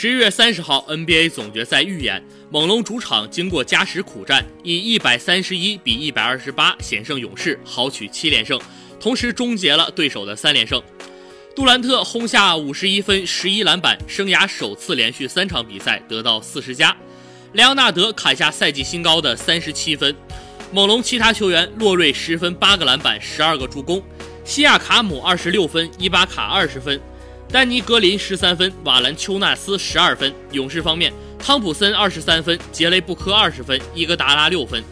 十一月三十号，NBA 总决赛预演，猛龙主场经过加时苦战，以一百三十一比一百二十八险胜勇士，豪取七连胜，同时终结了对手的三连胜。杜兰特轰下五十一分、十一篮板，生涯首次连续三场比赛得到四十加。莱昂纳德砍下赛季新高的三十七分。猛龙其他球员：洛瑞十分、八个篮板、十二个助攻；西亚卡姆二十六分，伊巴卡二十分。丹尼格林十三分，瓦兰丘纳斯十二分。勇士方面，汤普森二十三分，杰雷布科二十分，伊戈达拉六分。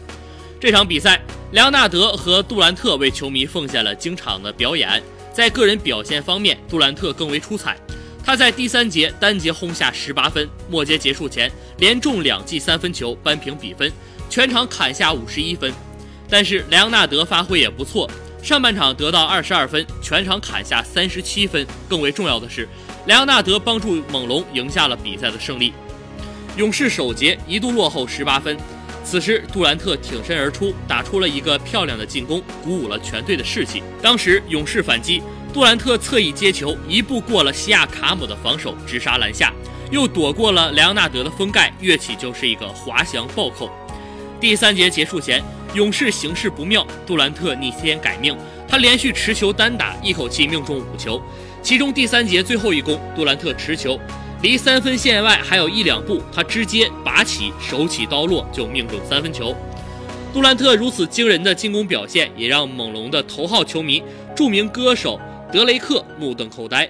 这场比赛，莱昂纳德和杜兰特为球迷奉献了精彩的表演。在个人表现方面，杜兰特更为出彩。他在第三节单节轰下十八分，末节结束前连中两记三分球扳平比分，全场砍下五十一分。但是莱昂纳德发挥也不错。上半场得到二十二分，全场砍下三十七分。更为重要的是，莱昂纳德帮助猛龙赢下了比赛的胜利。勇士首节一度落后十八分，此时杜兰特挺身而出，打出了一个漂亮的进攻，鼓舞了全队的士气。当时勇士反击，杜兰特侧翼接球，一步过了西亚卡姆的防守，直杀篮下，又躲过了莱昂纳德的封盖，跃起就是一个滑翔暴扣。第三节结束前。勇士形势不妙，杜兰特逆天改命，他连续持球单打，一口气命中五球。其中第三节最后一攻，杜兰特持球离三分线外还有一两步，他直接拔起手起刀落就命中三分球。杜兰特如此惊人的进攻表现，也让猛龙的头号球迷、著名歌手德雷克目瞪口呆。